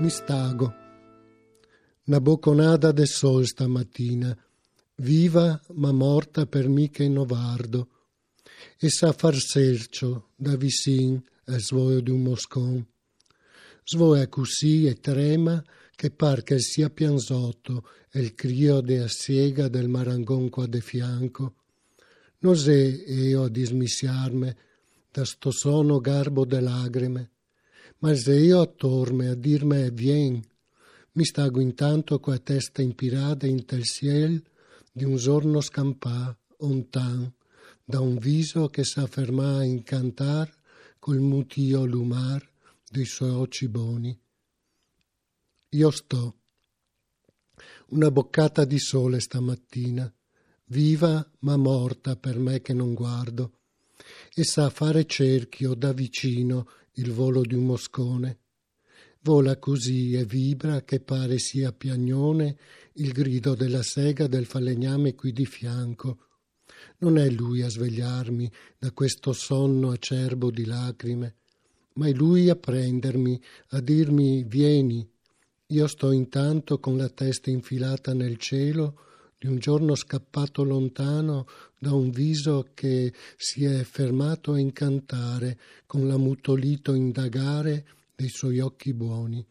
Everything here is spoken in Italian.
mi stago. Una bocconada de sol stamattina, viva ma morta per mica in novardo, e sa far sercio da vicin al svoio di un moscon. Svoia così e trema che par che sia pianzotto e il crio de assiega del marangon qua de fianco. Non sé io a dismissiarme da sto sono garbo de lagrime, ma se io attorme a dirme vien, mi stago intanto coa testa impirada in tel ciel di un giorno scampà, ontan, da un viso che s'affermà a incantar col mutio lumar dei suoi occhi boni. Io sto. Una boccata di sole stamattina, viva ma morta per me che non guardo, e sa fare cerchio da vicino il volo di un moscone. Vola così e vibra che pare sia piagnone il grido della sega del falegname qui di fianco. Non è lui a svegliarmi da questo sonno acerbo di lacrime, ma è lui a prendermi, a dirmi vieni. Io sto intanto con la testa infilata nel cielo di un giorno scappato lontano da un viso che si è fermato a incantare con l'amutolito indagare dei suoi occhi buoni.